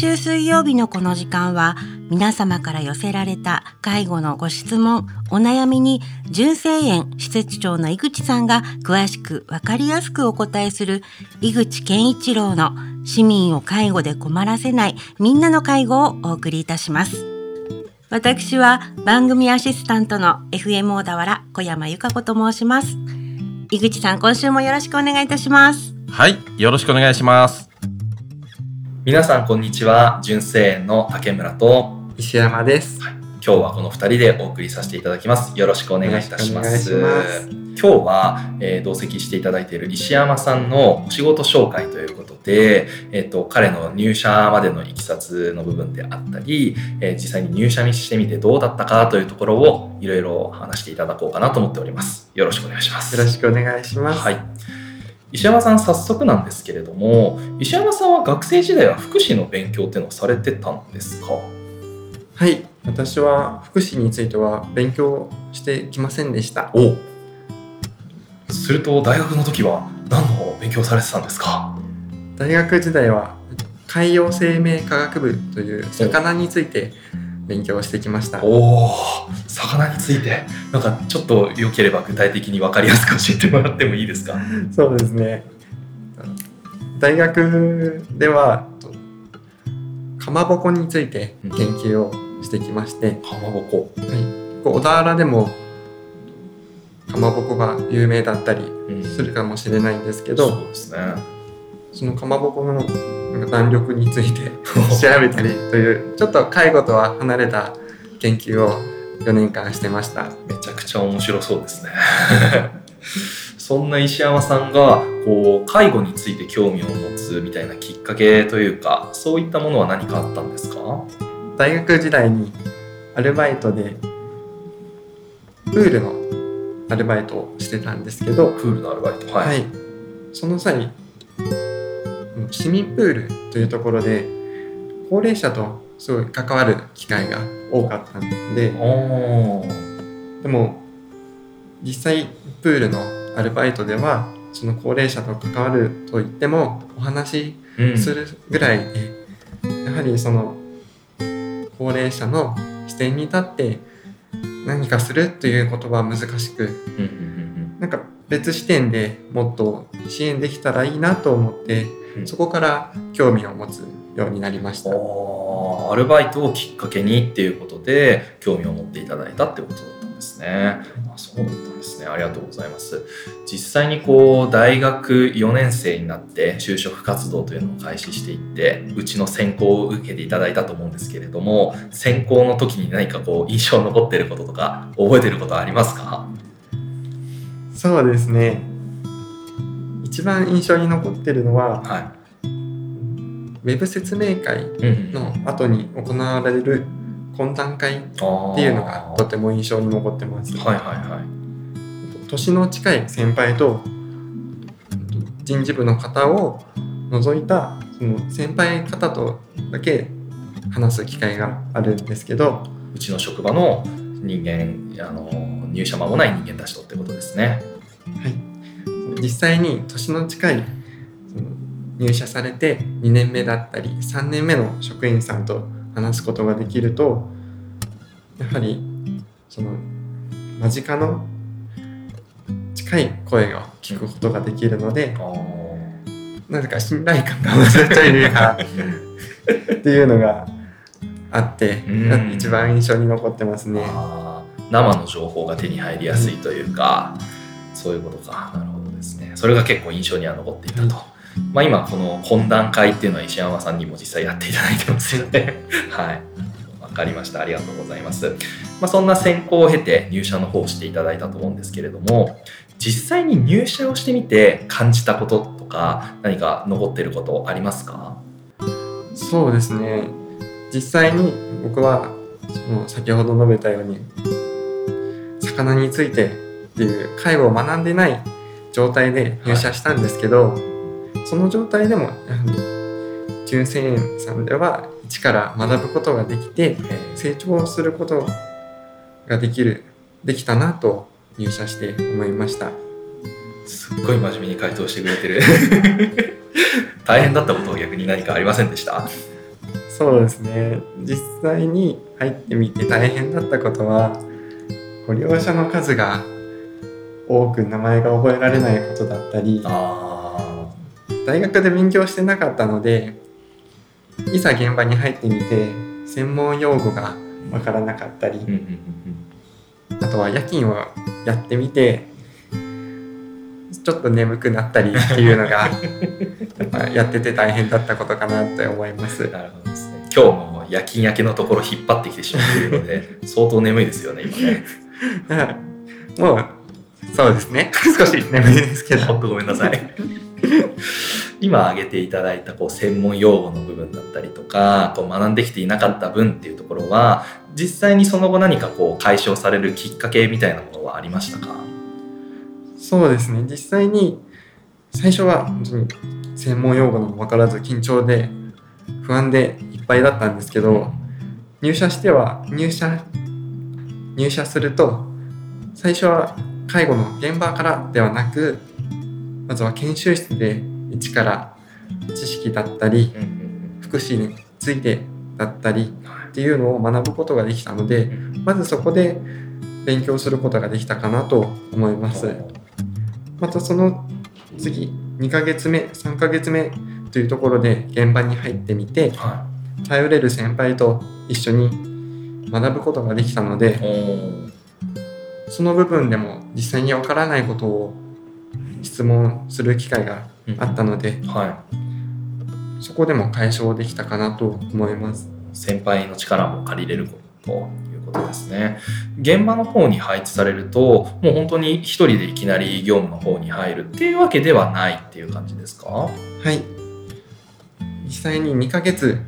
週水曜日のこの時間は皆様から寄せられた介護のご質問、お悩みに純正園施設長の井口さんが詳しくわかりやすくお答えする井口健一郎の市民を介護で困らせないみんなの介護をお送りいたします。私は番組アシスタントの FM 小田原小山由香子と申します。井口さん、今週もよろしくお願いいたします。はい、よろしくお願いします。皆さんこんにちは。純正園の竹村と。石山です、はい、今日はこの2人でお送りさせていただきます。よろしくお願いいたします。今日は、えー、同席していただいている石山さんのお仕事紹介ということで、えーと、彼の入社までのいきさつの部分であったり、えー、実際に入社してみてどうだったかというところをいろいろ話していただこうかなと思っております。よろしくお願いします。よろしくお願いします。はい石山さん早速なんですけれども石山さんは学生時代は福祉の勉強っていうのをされてたんですか？はい。私は福祉については勉強してきませんでした。おすると大学の時は何の勉強されてたんですか？大学時代は海洋生命科学部という魚について勉強してきました。おお魚について。なんかちょっと良ければ具体的に分かりやすく教えてもらってもいいですか？そうですね。大学ではかまぼこについて研究をしてきまして、かまぼこ。はい。小田原でもかまぼこが有名だったりするかもしれないんですけど、うん、そうですね。そのかまぼこの弾力について調べたりというちょっと介護とは離れた研究を4年間してました。めちゃくちゃ面白そうですね。そんな石山さんがこう介護について興味を持つみたいなきっかけというかそういったものは何かあったんですか？大学時代にアルバイトでプールのアルバイトをしてたんですけど。プールのアルバイトはい、はい、その際市民プールというところで高齢者とすごい関わる機会が多かったんで。でも実際プールのアルバイトではその高齢者と関わるといってもお話しするぐらいで、うん、やはりその高齢者の視点に立って何かするということは難しく、なんか別視点でもっと支援できたらいいなと思ってそこから興味を持つようになりました。アルバイトをきっかけにっていうことで興味を持っていただいたってことだったんですね。あそうだったんですね。ありがとうございます。実際にこう大学4年生になって就職活動というのを開始していってうちの選考を受けていただいたと思うんですけれども選考の時に何かこう印象残ってることとか覚えてることありますか？そうですね一番印象に残ってるのは、はい、ウェブ説明会の後に行われる懇談会っていうのがとても印象に残ってます。はいはいはい、年の近い先輩と人事部の方を除いたその先輩方とだけ話す機会があるんですけどうちの職場の人間あの入社間もない人間たちとってことですね。はい実際に年の近い入社されて2年目だったり3年目の職員さんと話すことができるとやはりその間近の近い声を聞くことができるのでなぜか信頼感が増っちゃいるかっていうのがあって一番印象に残ってますね。生の情報が手に入りやすいというか、うん、そういうことかそれが結構印象には残っていたと、まあ、今この懇談会っていうのは石山さんにも実際やっていただいてますよね はい。分かりました。ありがとうございます、まあ、そんな選考を経て入社の方をしていただいたと思うんですけれども実際に入社をしてみて感じたこととか何か残ってることありますか？そうですね。実際に僕はもう先ほど述べたように魚についてっていう介護を学んでない状態で入社したんですけど、はい、その状態でもやはり純正園さんでは一から学ぶことができて成長することができるできたなと入社して思いました。すっごい真面目に回答してくれてる。大変だったことは逆に何かありませんでした？そうですね。実際に入ってみて大変だったことはご利用者の数が多く名前が覚えられないことだったり大学で勉強してなかったのでいざ現場に入ってみて専門用語がわからなかったり、あとは夜勤をやってみてちょっと眠くなったりっていうのが やっぱやってて大変だったことかなって思います。なるほどですね。今日も夜勤明けのところ引っ張ってきてしまっているので相当眠いですよね今ね。もうそうですね 少し眠いですけど。本当ごめんなさい。今挙げていただいたこう専門用語の部分だったりとかこう学んできていなかった分っていうところは実際にその後何かこう解消されるきっかけみたいなものはありましたか？そうですね実際に最初は本当に専門用語の分からず緊張で不安でいっぱいだったんですけど入社しては入社入社すると最初は介護の現場からではなくまずは研修室で一から知識だったり、福祉についてだったりっていうのを学ぶことができたので、まずそこで勉強することができたかなと思います。またその次2ヶ月目3ヶ月目というところで現場に入ってみて、頼れる先輩と一緒に学ぶことができたのでその部分でも実際にわからないことを質問する機会があったので、うんはい、そこでも解消できたかなと思います。先輩の力も借りれるということですね。現場の方に配置されるともう本当に一人でいきなり業務の方に入るっていうわけではないっていう感じですか？はい。実際に2ヶ月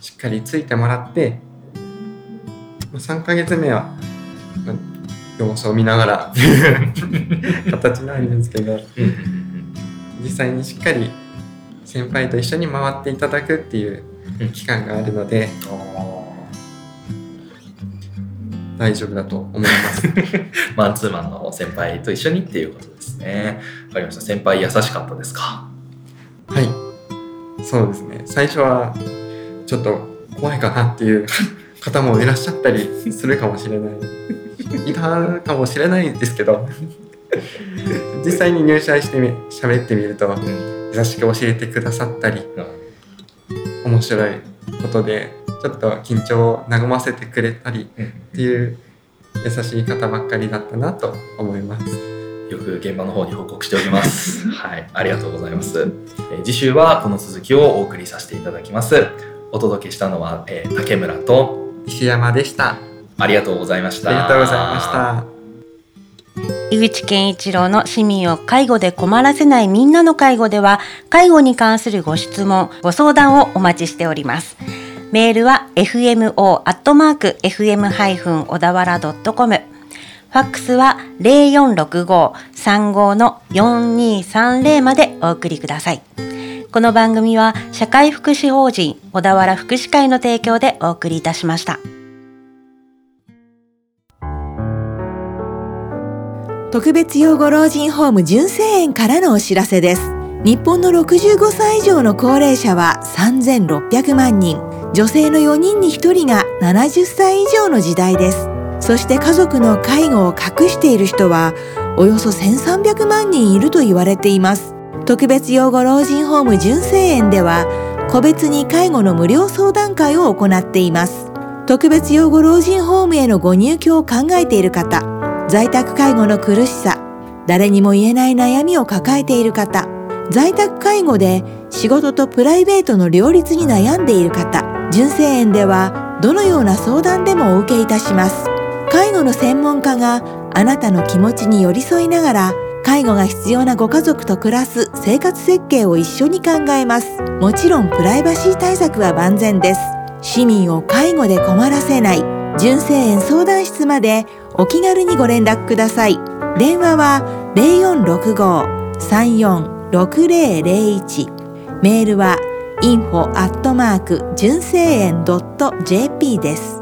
しっかりついてもらって3ヶ月目は様子を見ながら 形なんですけど実際にしっかり先輩と一緒に回っていただくっていう期間があるので、大丈夫だと思います。マンツーマンの先輩と一緒にっていうことですね。わかりました。先輩優しかったですか？はい。そうですね。最初はちょっと怖いかなっていう方もいらっしゃったりするかもしれないいたかもしれないですけど実際に入社してみ喋ってみると、うん、優しく教えてくださったり、うん、面白いことでちょっと緊張を和ませてくれたりっていう優しい方ばっかりだったなと思います。よく現場の方に報告しております。はい、ありがとうございます。え次週はこの続きをお送りさせていただきます。お届けしたのは、えー、竹村と石山でした。ありがとうございました。ありがとうございました。井口健一郎の市民を介護で困らせないみんなの介護では、介護に関するご質問、ご相談をお待ちしております。メールは fmo.fm- 小田原 .com ファックスは0465-35の4230までお送りください。この番組は社会福祉法人小田原福祉会の提供でお送りいたしました。特別養護老人ホーム純正園からのお知らせです。日本の65歳以上の高齢者は3600万人。女性の4人に1人が70歳以上の時代です。そして家族の介護を隠している人はおよそ1300万人いると言われています。特別養護老人ホーム純正園では個別に介護の無料相談会を行っています。特別養護老人ホームへのご入居を考えている方、在宅介護の苦しさ誰にも言えない悩みを抱えている方在宅介護で仕事とプライベートの両立に悩んでいる方純正園ではどのような相談でもお受けいたします介護の専門家があなたの気持ちに寄り添いながら介護が必要なご家族と暮らす生活設計を一緒に考えます。もちろんプライバシー対策は万全です。市民を介護で困らせない。純正園相談室までお気軽にご連絡ください。電話は0465-346001メールは info@ 純正園 .jp です。